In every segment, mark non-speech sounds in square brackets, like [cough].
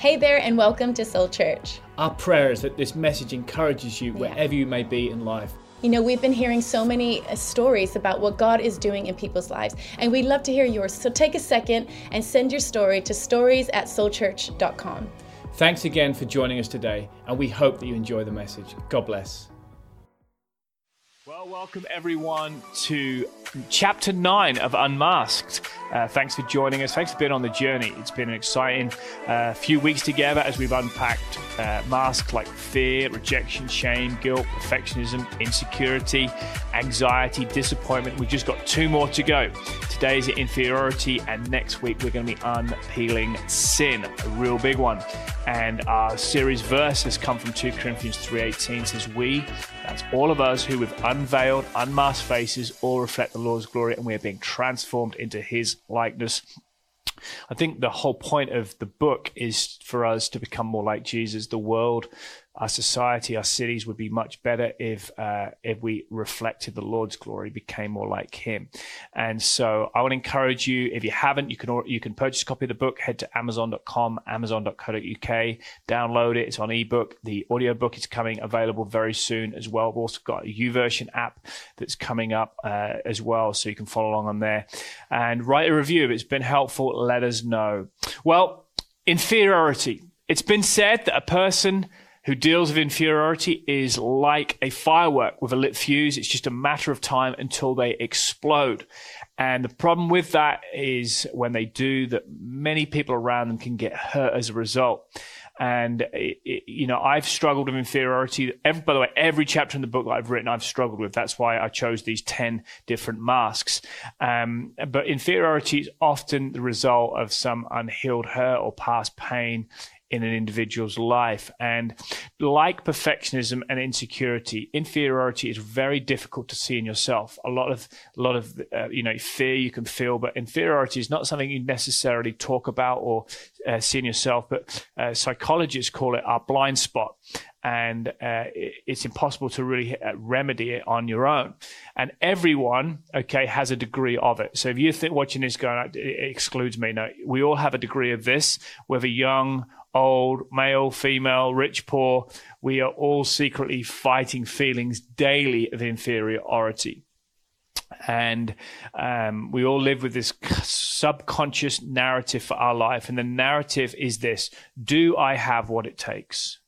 Hey there, and welcome to Soul Church. Our prayer is that this message encourages you wherever you may be in life. You know, we've been hearing so many uh, stories about what God is doing in people's lives, and we'd love to hear yours. So take a second and send your story to stories at soulchurch.com. Thanks again for joining us today, and we hope that you enjoy the message. God bless. Well, welcome everyone to chapter nine of Unmasked. Uh, thanks for joining us. Thanks for being on the journey. It's been an exciting uh, few weeks together as we've unpacked uh, masks like fear, rejection, shame, guilt, perfectionism, insecurity, anxiety, disappointment. We've just got two more to go. Today is inferiority, and next week we're going to be unpeeling sin, a real big one. And our series verse has come from 2 Corinthians 3:18 says we that's all of us who with unveiled unmasked faces all reflect the Lord's glory and we are being transformed into his likeness. I think the whole point of the book is for us to become more like Jesus. The world our society, our cities would be much better if uh, if we reflected the Lord's glory, became more like Him. And so, I would encourage you, if you haven't, you can you can purchase a copy of the book. Head to Amazon.com, Amazon.co.uk, download it. It's on ebook. The audiobook is coming available very soon as well. We've also got a YouVersion app that's coming up uh, as well, so you can follow along on there. And write a review if it's been helpful. Let us know. Well, inferiority. It's been said that a person who deals with inferiority is like a firework with a lit fuse. It's just a matter of time until they explode. And the problem with that is when they do, that many people around them can get hurt as a result. And it, it, you know, I've struggled with inferiority. Every, by the way, every chapter in the book that I've written, I've struggled with. That's why I chose these ten different masks. Um, but inferiority is often the result of some unhealed hurt or past pain in an individual's life. And like perfectionism and insecurity, inferiority is very difficult to see in yourself. A lot of, a lot of, uh, you know, fear you can feel, but inferiority is not something you necessarily talk about or uh, see in yourself. But uh, psychologists call it our blind spot. And uh, it's impossible to really uh, remedy it on your own. And everyone, okay, has a degree of it. So if you think watching this going, it excludes me. No, we all have a degree of this, whether young old, male, female, rich, poor, we are all secretly fighting feelings daily of inferiority. And um, we all live with this subconscious narrative for our life. And the narrative is this Do I have what it takes?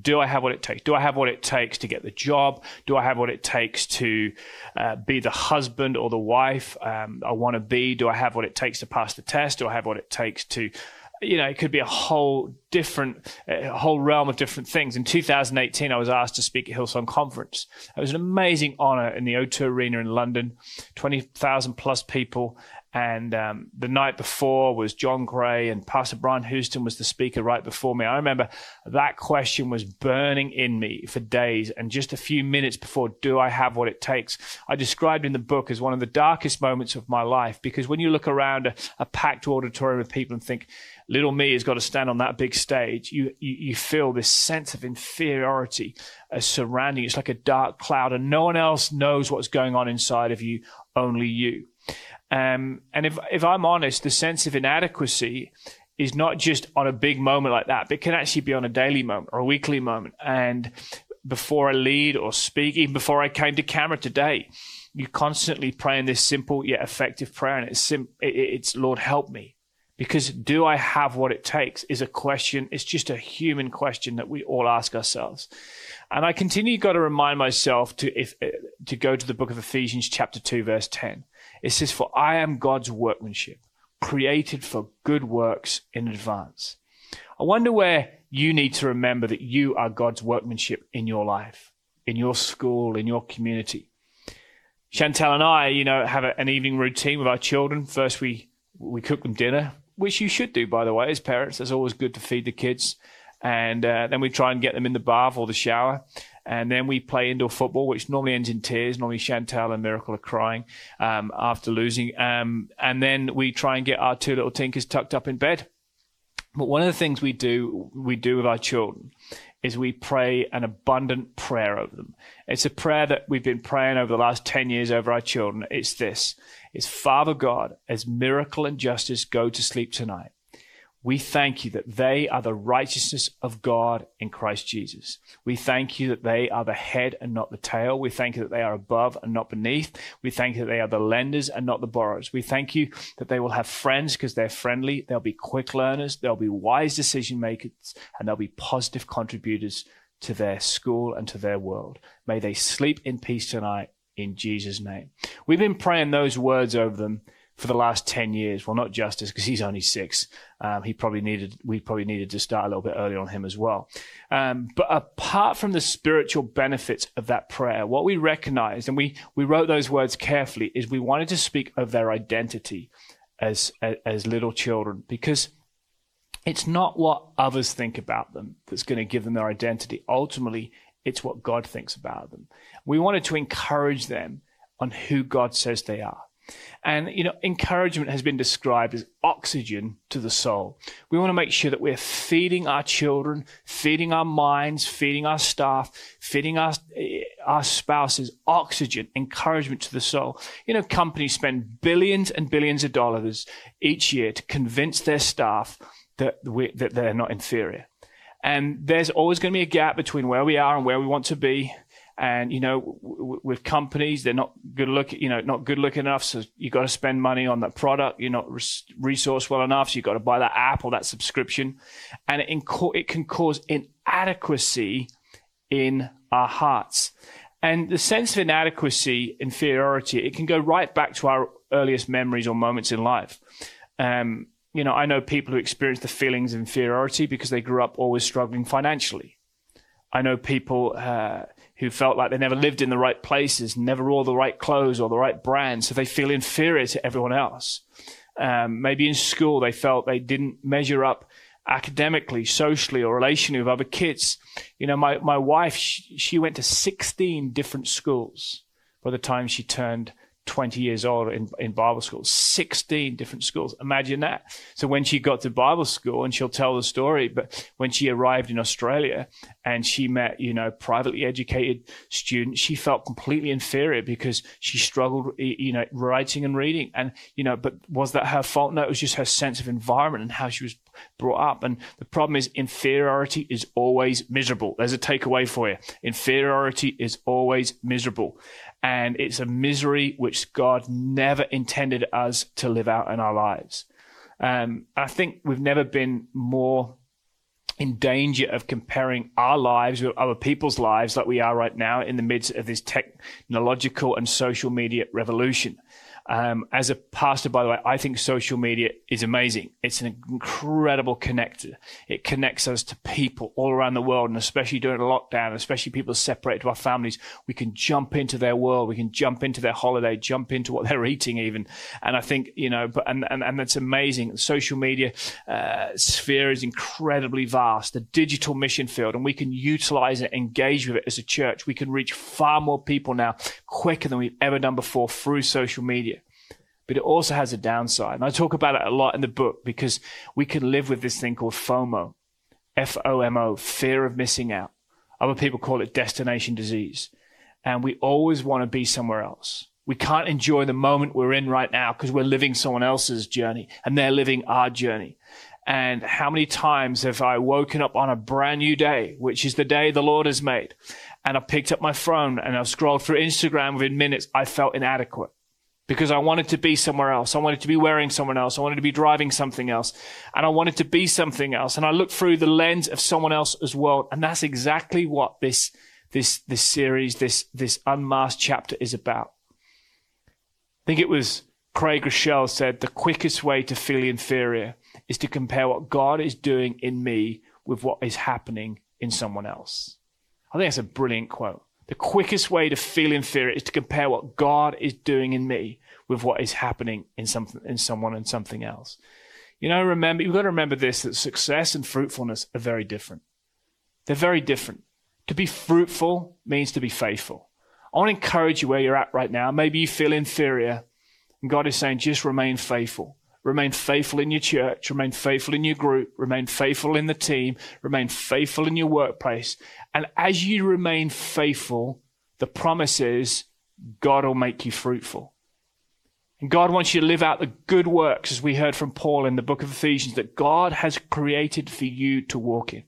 Do I have what it takes? Do I have what it takes to get the job? Do I have what it takes to uh, be the husband or the wife um, I want to be? Do I have what it takes to pass the test? Do I have what it takes to you know, it could be a whole different, a whole realm of different things. In 2018, I was asked to speak at Hillsong Conference. It was an amazing honor in the O2 Arena in London, 20,000 plus people. And um, the night before was John Gray and Pastor Brian Houston was the speaker right before me. I remember that question was burning in me for days. And just a few minutes before, do I have what it takes? I described in the book as one of the darkest moments of my life because when you look around a, a packed auditorium of people and think, little me has got to stand on that big stage, you, you, you feel this sense of inferiority as surrounding you. It's like a dark cloud and no one else knows what's going on inside of you, only you. Um, and if, if I'm honest, the sense of inadequacy is not just on a big moment like that, but it can actually be on a daily moment or a weekly moment. And before I lead or speak, even before I came to camera today, you constantly praying this simple yet effective prayer, and it's sim- it's Lord help me, because do I have what it takes is a question. It's just a human question that we all ask ourselves, and I continue got to remind myself to if eh, to go to the book of Ephesians chapter two verse ten. It says, For I am God's workmanship, created for good works in advance. I wonder where you need to remember that you are God's workmanship in your life, in your school, in your community. Chantel and I, you know, have a, an evening routine with our children. First, we we cook them dinner, which you should do, by the way, as parents. It's always good to feed the kids, and uh, then we try and get them in the bath or the shower. And then we play indoor football, which normally ends in tears. Normally Chantal and Miracle are crying um, after losing. Um, and then we try and get our two little tinkers tucked up in bed. But one of the things we do we do with our children is we pray an abundant prayer over them. It's a prayer that we've been praying over the last 10 years over our children. It's this. It's Father God, as miracle and justice go to sleep tonight. we thank you that they are the righteousness of God in Christ Jesus. We thank you that they are the head and not the tail. We thank you that they are above and not beneath. We thank you that they are the lenders and not the borrowers. We thank you that they will have friends because they're friendly. They'll be quick learners. They'll be wise decision makers and they'll be positive contributors to their school and to their world. May they sleep in peace tonight in Jesus' name. We've been praying those words over them for the last 10 years. Well, not Justice, because he's only six. Um, he probably needed, we probably needed to start a little bit early on him as well. Um, but apart from the spiritual benefits of that prayer, what we recognized, and we, we wrote those words carefully, is we wanted to speak of their identity as, as, as little children because it's not what others think about them that's going to give them their identity. Ultimately, it's what God thinks about them. We wanted to encourage them on who God says they are. And, you know, encouragement has been described as oxygen to the soul. We want to make sure that we're feeding our children, feeding our minds, feeding our staff, feeding our, our spouses oxygen, encouragement to the soul. You know, companies spend billions and billions of dollars each year to convince their staff that, we, that they're not inferior. And there's always going to be a gap between where we are and where we want to be. And you know, w- with companies, they're not good look, you know, not good looking enough. So you got to spend money on that product. You're not res- well enough. So you got to buy that app or that subscription, and it, inco- it can cause inadequacy in our hearts. And the sense of inadequacy, inferiority, it can go right back to our earliest memories or moments in life. Um, you know, I know people who experience the feelings of inferiority because they grew up always struggling financially. I know people uh, who felt like they never lived in the right places, never wore the right clothes or the right brand, so they feel inferior to everyone else. Um, maybe in school they felt they didn't measure up academically, socially, or relationally with other kids. You know, my, my wife, she, she went to 16 different schools by the time she turned 20 years old in, in Bible school, 16 different schools. Imagine that. So when she got to Bible school, and she'll tell the story, but when she arrived in Australia and she met, you know, privately educated students, she felt completely inferior because she struggled, you know, writing and reading. And, you know, but was that her fault? No, it was just her sense of environment and how she was brought up. And the problem is inferiority is always miserable. There's a takeaway for you. Inferiority is always miserable and it's a misery which God never intended us to live out in our lives. Um, I think we've never been more in danger of comparing our lives with other people's lives like we are right now in the midst of this technological and social media revolution. Um, as a pastor, by the way, I think social media is amazing. It's an incredible connector. It connects us to people all around the world, and especially during a lockdown, especially people separated to our families, we can jump into their world. We can jump into their holiday, jump into what [laughs] they're eating, even. And I think you know, but and and, and that's amazing. The social media uh, sphere is incredibly vast. The digital mission field, and we can utilize it, engage with it as a church. We can reach far more people now quicker than we've ever done before through social media but it also has a downside. And I talk about it a lot in the book because we can live with this thing called FOMO, F O M O, fear of missing out. Other people call it destination disease. And we always want to be somewhere else. We can't enjoy the moment we're in right now because we're living someone else's journey and they're living our journey. And how many times have I woken up on a brand new day, which is the day the Lord has made, and I picked up my phone and I've scrolled through Instagram within minutes. I felt inadequate because I wanted to be somewhere else. I wanted to be wearing someone else. I wanted to be driving something else. And I wanted to be something else. And I looked through the lens of someone else's world. And that's exactly what this, this, this series, this, this unmasked chapter is about. I think it was Craig Groeschel said the quickest way to feel inferior is to compare what God is doing in me with what is happening in someone else. I think that's a brilliant quote. The quickest way to feel inferior is to compare what God is doing in me with what is happening in something, in someone and something else. You know, remember, you've got to remember this, that success and fruitfulness are very different. They're very different. To be fruitful means to be faithful. I want to encourage you where you're at right now. Maybe you feel inferior and God is saying, just remain faithful. Remain faithful in your church, remain faithful in your group, remain faithful in the team, remain faithful in your workplace. And as you remain faithful, the promise is God will make you fruitful. And God wants you to live out the good works, as we heard from Paul in the book of Ephesians, that God has created for you to walk in.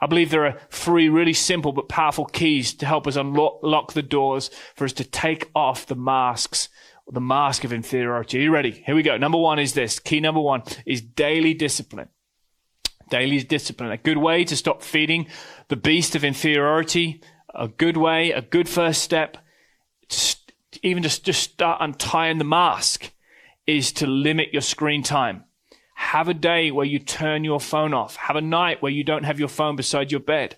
I believe there are three really simple but powerful keys to help us unlock the doors for us to take off the masks, the mask of inferiority. Are you ready? Here we go. Number one is this. Key number one is daily discipline. Daily discipline. A good way to stop feeding the beast of inferiority. A good way, a good first step, even just, just start untying the mask is to limit your screen time. Have a day where you turn your phone off. Have a night where you don't have your phone beside your bed.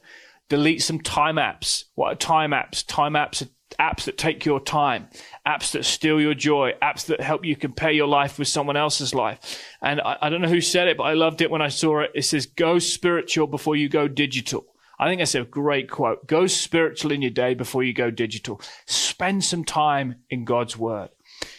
Delete some time apps. What are time apps? Time apps are apps that take your time, apps that steal your joy, apps that help you compare your life with someone else's life. And I, I, don't know who said it, but I loved it when I saw it. It says, go spiritual before you go digital. I think that's a great quote. Go spiritual in your day before you go digital. Spend some time in God's word.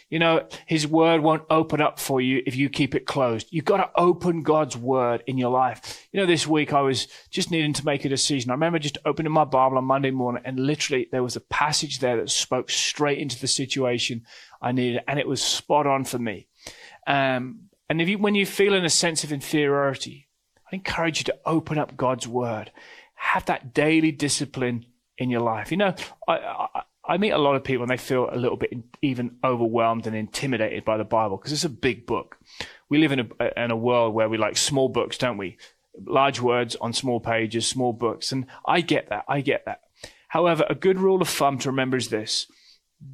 You know, his word won't open up for you if you keep it closed. You've got to open God's word in your life. You know, this week I was just needing to make a decision. I remember just opening my Bible on Monday morning and literally there was a passage there that spoke straight into the situation I needed and it was spot on for me. Um, and if you, when you're feeling a sense of inferiority, I encourage you to open up God's word. Have that daily discipline in your life. You know, I, I, I meet a lot of people and they feel a little bit even overwhelmed and intimidated by the Bible because it's a big book. We live in a, in a world where we like small books, don't we? Large words on small pages, small books. And I get that. I get that. However, a good rule of thumb to remember is this.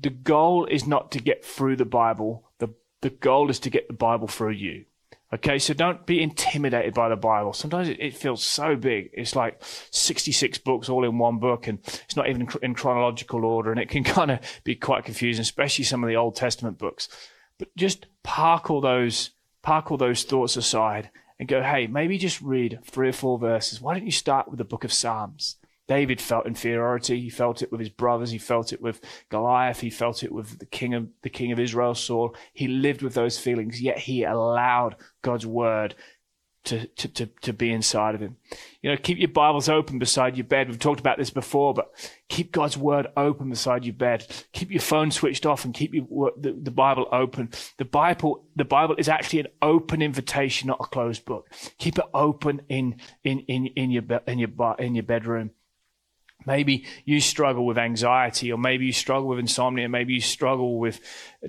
The goal is not to get through the Bible. The, the goal is to get the Bible through you. Okay, so don't be intimidated by the Bible. Sometimes it, feels so big. It's like 66 books all in one book, and it's not even in chronological order, and it can [laughs] kind of be quite confusing, especially some of the Old Testament books. But just park all those, park all those thoughts aside and go, hey, maybe just read three or four verses. Why don't you start with the book of Psalms? David felt inferiority. He felt it with his brothers. He felt it with Goliath. He felt it with the king of the king of Israel, Saul. He lived with those feelings, yet he allowed God's word to, to, to, to be inside of him. You know, keep your Bibles open beside your bed. We've talked about this before, but keep God's word open beside your bed. Keep your phone switched off and keep your, the, the Bible open. The Bible, the Bible is actually an open invitation, not a closed book. Keep it open in, in, in, in your, in your, in your bedroom. Maybe you struggle with anxiety, or maybe you struggle with insomnia, maybe you struggle with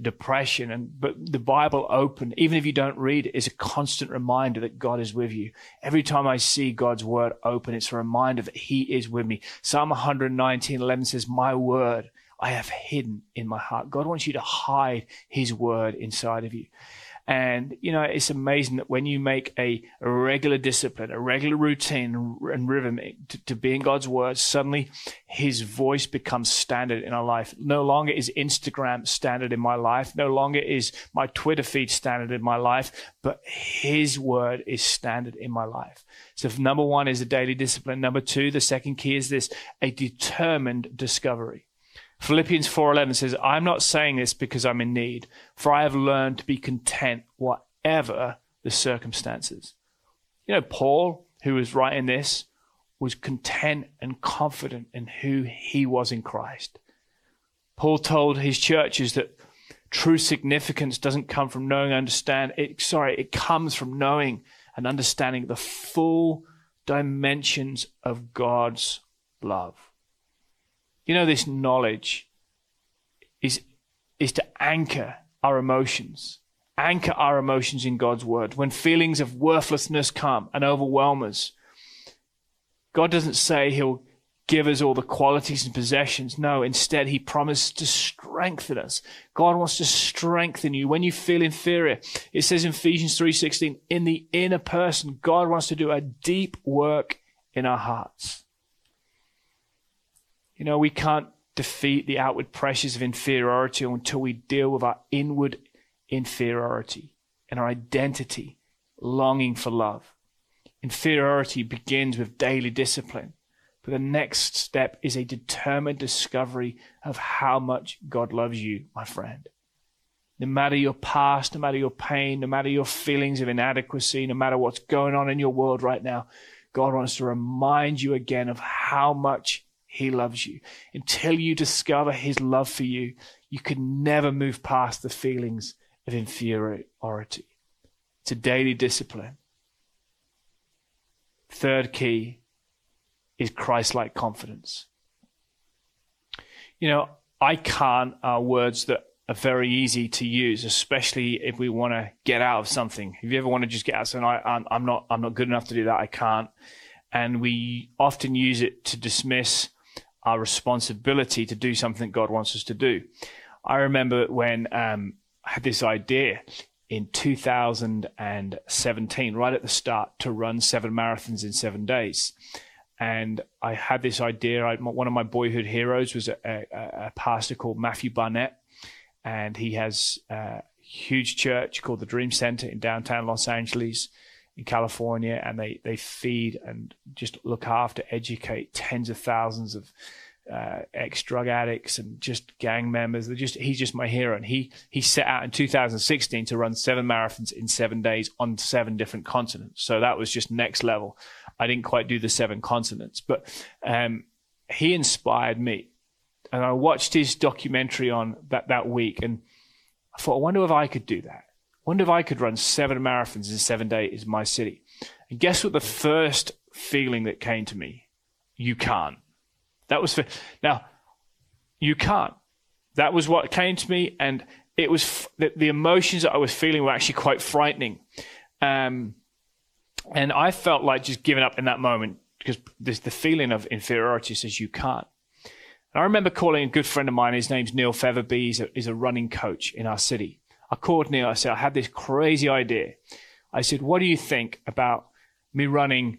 depression. And but the Bible open, even if you don't read is a constant reminder that God is with you. Every time I see God's word open, it's a reminder that He is with me. Psalm 119, 11 says, My word I have hidden in my heart. God wants you to hide His word inside of you. And, you know, it's amazing that when you make a, a regular discipline, a regular routine and rhythm to, to be in God's word, suddenly his voice becomes standard in our life. No longer is Instagram standard in my life. No longer is my Twitter feed standard in my life, but his word is standard in my life. So number one is a daily discipline. Number two, the second key is this, a determined discovery. Philippians 4:11 says, "I'm not saying this because I'm in need, for I have learned to be content whatever the circumstances." You know, Paul, who was writing this, was content and confident in who he was in Christ. Paul told his churches that true significance doesn't come from knowing understand it sorry, it comes from knowing and understanding the full dimensions of God's love. You know, this knowledge is, is to anchor our emotions, anchor our emotions in God's word. When feelings of worthlessness come and overwhelm us, God doesn't say he'll give us all the qualities and possessions. No, instead, he promises to strengthen us. God wants to strengthen you when you feel inferior. It says in Ephesians 3:16, in the inner person, God wants to do a deep work in our hearts. You know, we can't defeat the outward pressures of inferiority until we deal with our inward inferiority and our identity, longing for love. Inferiority begins with daily discipline, but the next step is a determined discovery of how much God loves you, my friend. No matter your past, no matter your pain, no matter your feelings of inadequacy, no matter what's going on in your world right now, God wants to remind you again of how much he loves you. Until you discover His love for you, you can never move past the feelings of inferiority. It's a daily discipline. Third key is Christ like confidence. You know, I can't are words that are very easy to use, especially if we want to get out of something. If you ever want to just get out of something, I, I'm, I'm not, I'm not good enough to do that. I can't. And we often use it to dismiss our responsibility to do something God wants us to do. I remember when um, I had this idea in 2017, right at the start, to run seven marathons in seven days. And I had this idea. I, one of my boyhood heroes was a, a, a pastor called Matthew Barnett, and he has a huge church called the Dream Center in downtown Los Angeles in California, and they, they feed and just look after, educate tens of thousands of uh, ex drug addicts and just gang members. They're just he's just my hero, and he he set out in 2016 to run seven marathons in seven days on seven different continents. So that was just next level. I didn't quite do the seven continents, but um, he inspired me. And I watched his documentary on that that week, and I thought, I wonder if I could do that. Wonder if I could run seven marathons in seven days in my city. And guess what? The first feeling that came to me, you can't that was for, now, you can't. That was what came to me, and it was the, the emotions that I was feeling were actually quite frightening. Um, and I felt like just giving up in that moment because there's the feeling of inferiority says you can't. And I remember calling a good friend of mine, his name's Neil Featherby, he's a, he's a running coach in our city. I called Neil, I said, I had this crazy idea. I said, What do you think about me running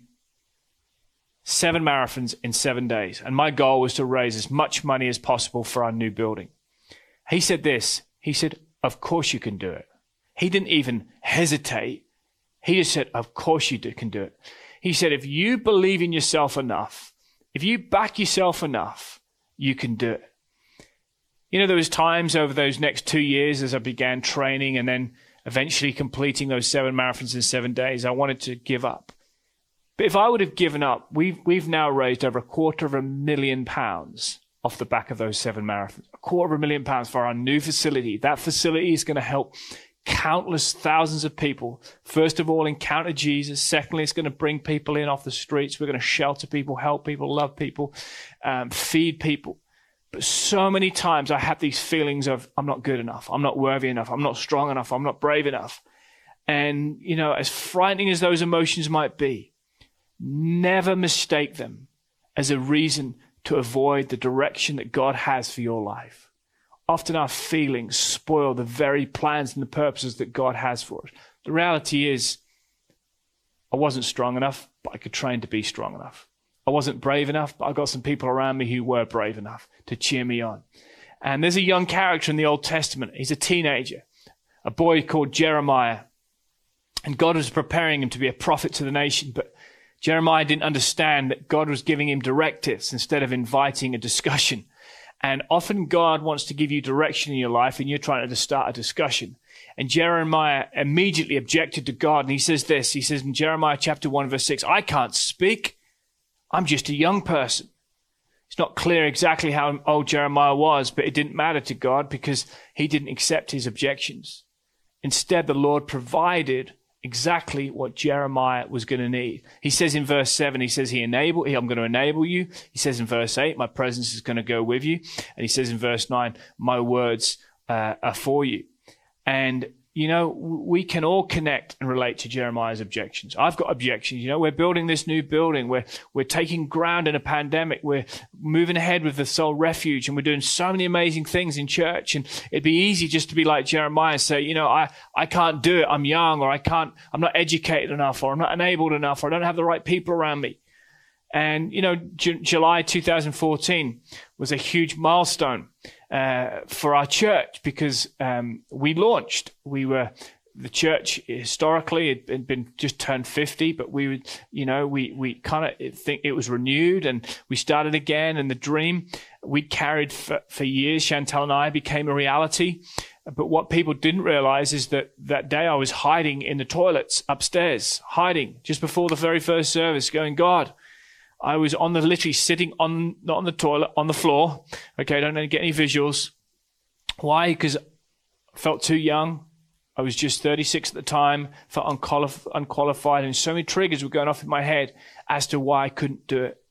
seven marathons in seven days. And my goal was to raise as much money as possible for our new building. He said this. He said, Of course you can do it. He didn't even hesitate. He just said, Of course you can do it. He said, If you believe in yourself enough, if you back yourself enough, you can do it. You know, there was times over those next two years as I began training and then eventually completing those seven marathons in seven days, I wanted to give up. But if I would have given up, we've, we've now raised over a quarter of a million pounds off the back of those seven marathons. A quarter of a million pounds for our new facility. That facility is going to help countless thousands of people. First of all, encounter Jesus. Secondly, it's going to bring people in off the streets. We're going to shelter people, help people, love people, um, feed people. But so many times I had these feelings of, I'm not good enough. I'm not worthy enough. I'm not strong enough. I'm not brave enough. And, you know, as frightening as those emotions might be, Never mistake them as a reason to avoid the direction that God has for your life. Often our feelings spoil the very plans and the purposes that God has for us. The reality is, I wasn't strong enough, but I could train to be strong enough. I wasn't brave enough, but I got some people around me who were brave enough to cheer me on. And there's a young character in the Old Testament. He's a teenager, a boy called Jeremiah. And God was preparing him to be a prophet to the nation, but Jeremiah didn't understand that God was giving him directives instead of inviting a discussion. And often God wants to give you direction in your life and you're trying to start a discussion. And Jeremiah immediately objected to God. And he says this, he says in Jeremiah chapter 1 verse 6, I can't speak. I'm just a young person. It's not clear exactly how old Jeremiah was, but it didn't matter to God because he didn't accept his objections. Instead, the Lord provided exactly what Jeremiah was going to need. He says in verse 7, he says, he enable, I'm going to enable you. He says in verse 8, my presence is going to go with you. And he says in verse 9, my words uh, are for you. And you know, we can all connect and relate to Jeremiah's objections. I've got objections. You know, we're building this new building. We're, we're taking ground in a pandemic. We're moving ahead with the soul refuge and we're doing so many amazing things in church. And it'd be easy just to be like Jeremiah and say, you know, I, I can't do it. I'm young or I can't, I'm not educated enough or I'm not enabled enough or I don't have the right people around me. And, you know, J- July 2014 was a huge milestone uh, for our church because um, we launched. We were the church historically had been just turned 50, but we would, you know, we, we kind of think it was renewed and we started again. And the dream we carried for, for years, Chantel and I became a reality. But what people didn't realize is that that day I was hiding in the toilets upstairs, hiding just before the very first service, going, God, I was on the literally sitting on not on the toilet on the floor. Okay, I don't get any visuals. Why? Because I felt too young. I was just 36 at the time, felt unqualif- unqualified, and so many triggers were going off in my head as to why I couldn't do it.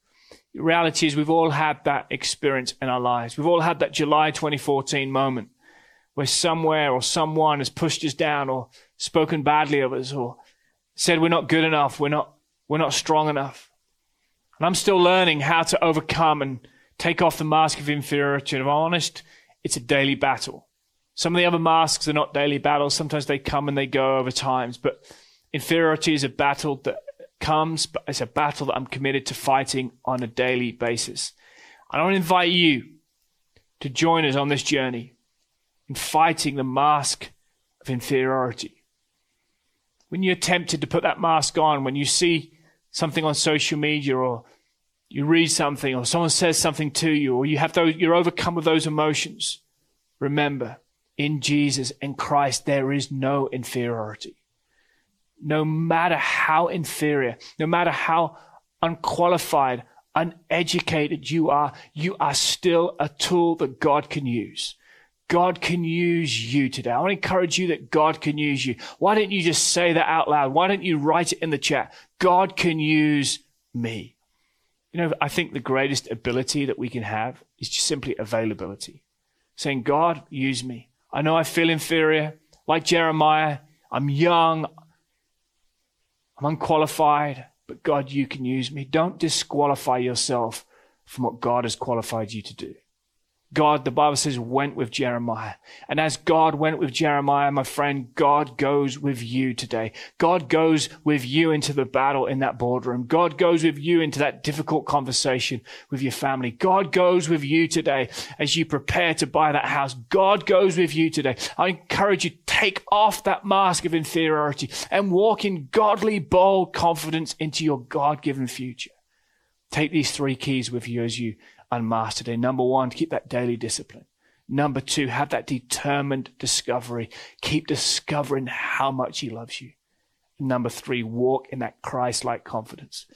The reality is, we've all had that experience in our lives. We've all had that July 2014 moment where somewhere or someone has pushed us down or spoken badly of us or said we're not good enough, we're not, we're not strong enough. And I'm still learning how to overcome and take off the mask of inferiority. And if I'm honest, it's a daily battle. Some of the other masks are not daily battles. Sometimes they come and they go over times. But inferiority is a battle that comes, but it's a battle that I'm committed to fighting on a daily basis. And I want to invite you to join us on this journey in fighting the mask of inferiority. When you're tempted to put that mask on, when you see something on social media or you read something or someone says something to you or you have those, you're overcome with those emotions, remember, in Jesus and Christ, there is no inferiority. No matter how inferior, no matter how unqualified, uneducated you are, you are still a tool that God can use. God can use you today. I want to encourage you that God can use you. Why don't you just say that out loud? Why don't you write it in the chat? God can use me. You know, I think the greatest ability that we can have is just simply availability. Saying, God, use me. I know I feel inferior. Like Jeremiah, I'm young. I'm unqualified, but God, you can use me. Don't disqualify yourself from what God has qualified you to do. God, the Bible says, went with Jeremiah. And as God went with Jeremiah, my friend, God goes with you today. God goes with you into the battle in that boardroom. God goes with you into that difficult conversation with your family. God goes with you today as you prepare to buy that house. God goes with you today. I encourage you, take off that mask of inferiority and walk in godly, bold confidence into your God-given future. Take these three keys with you as you unmasked today. Number one, keep that daily discipline. Number two, have that determined discovery. Keep discovering how much he loves you. Number three, walk in that Christ-like confidence.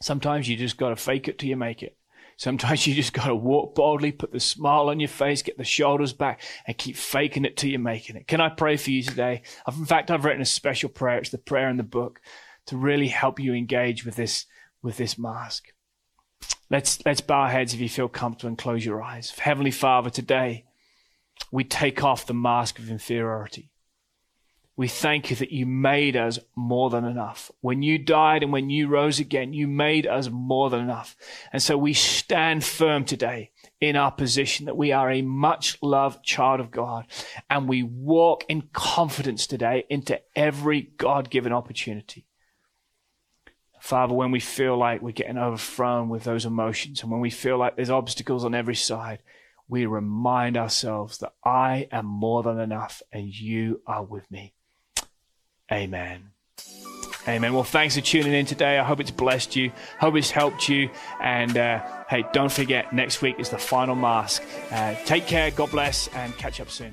Sometimes you just got to fake it till you make it. Sometimes [laughs] you just got to walk boldly, put the smile on your face, get the shoulders back, and keep faking it till you're making it. Can I pray for you today? I've, in fact, I've written a special prayer. It's the prayer in the book to really help you engage with this, with this mask. Let's, let's bow our heads if you feel comfortable and close your eyes. Heavenly Father, today we take off the mask of inferiority. We thank you that you made us more than enough. When you died and when you rose again, you made us more than enough. And so we stand firm today in our position that we are a much loved child of God and we walk in confidence today into every God given opportunity. Father, when we feel like we're getting overthrown with those emotions and when we feel like there's obstacles on every side, we remind ourselves that I am more than enough and you are with me. Amen. Amen. Well, thanks for tuning in today. I hope it's blessed you. Hope it's helped you. And uh, hey, don't forget, next week is the final mask. Uh, take care. God bless, and catch up soon.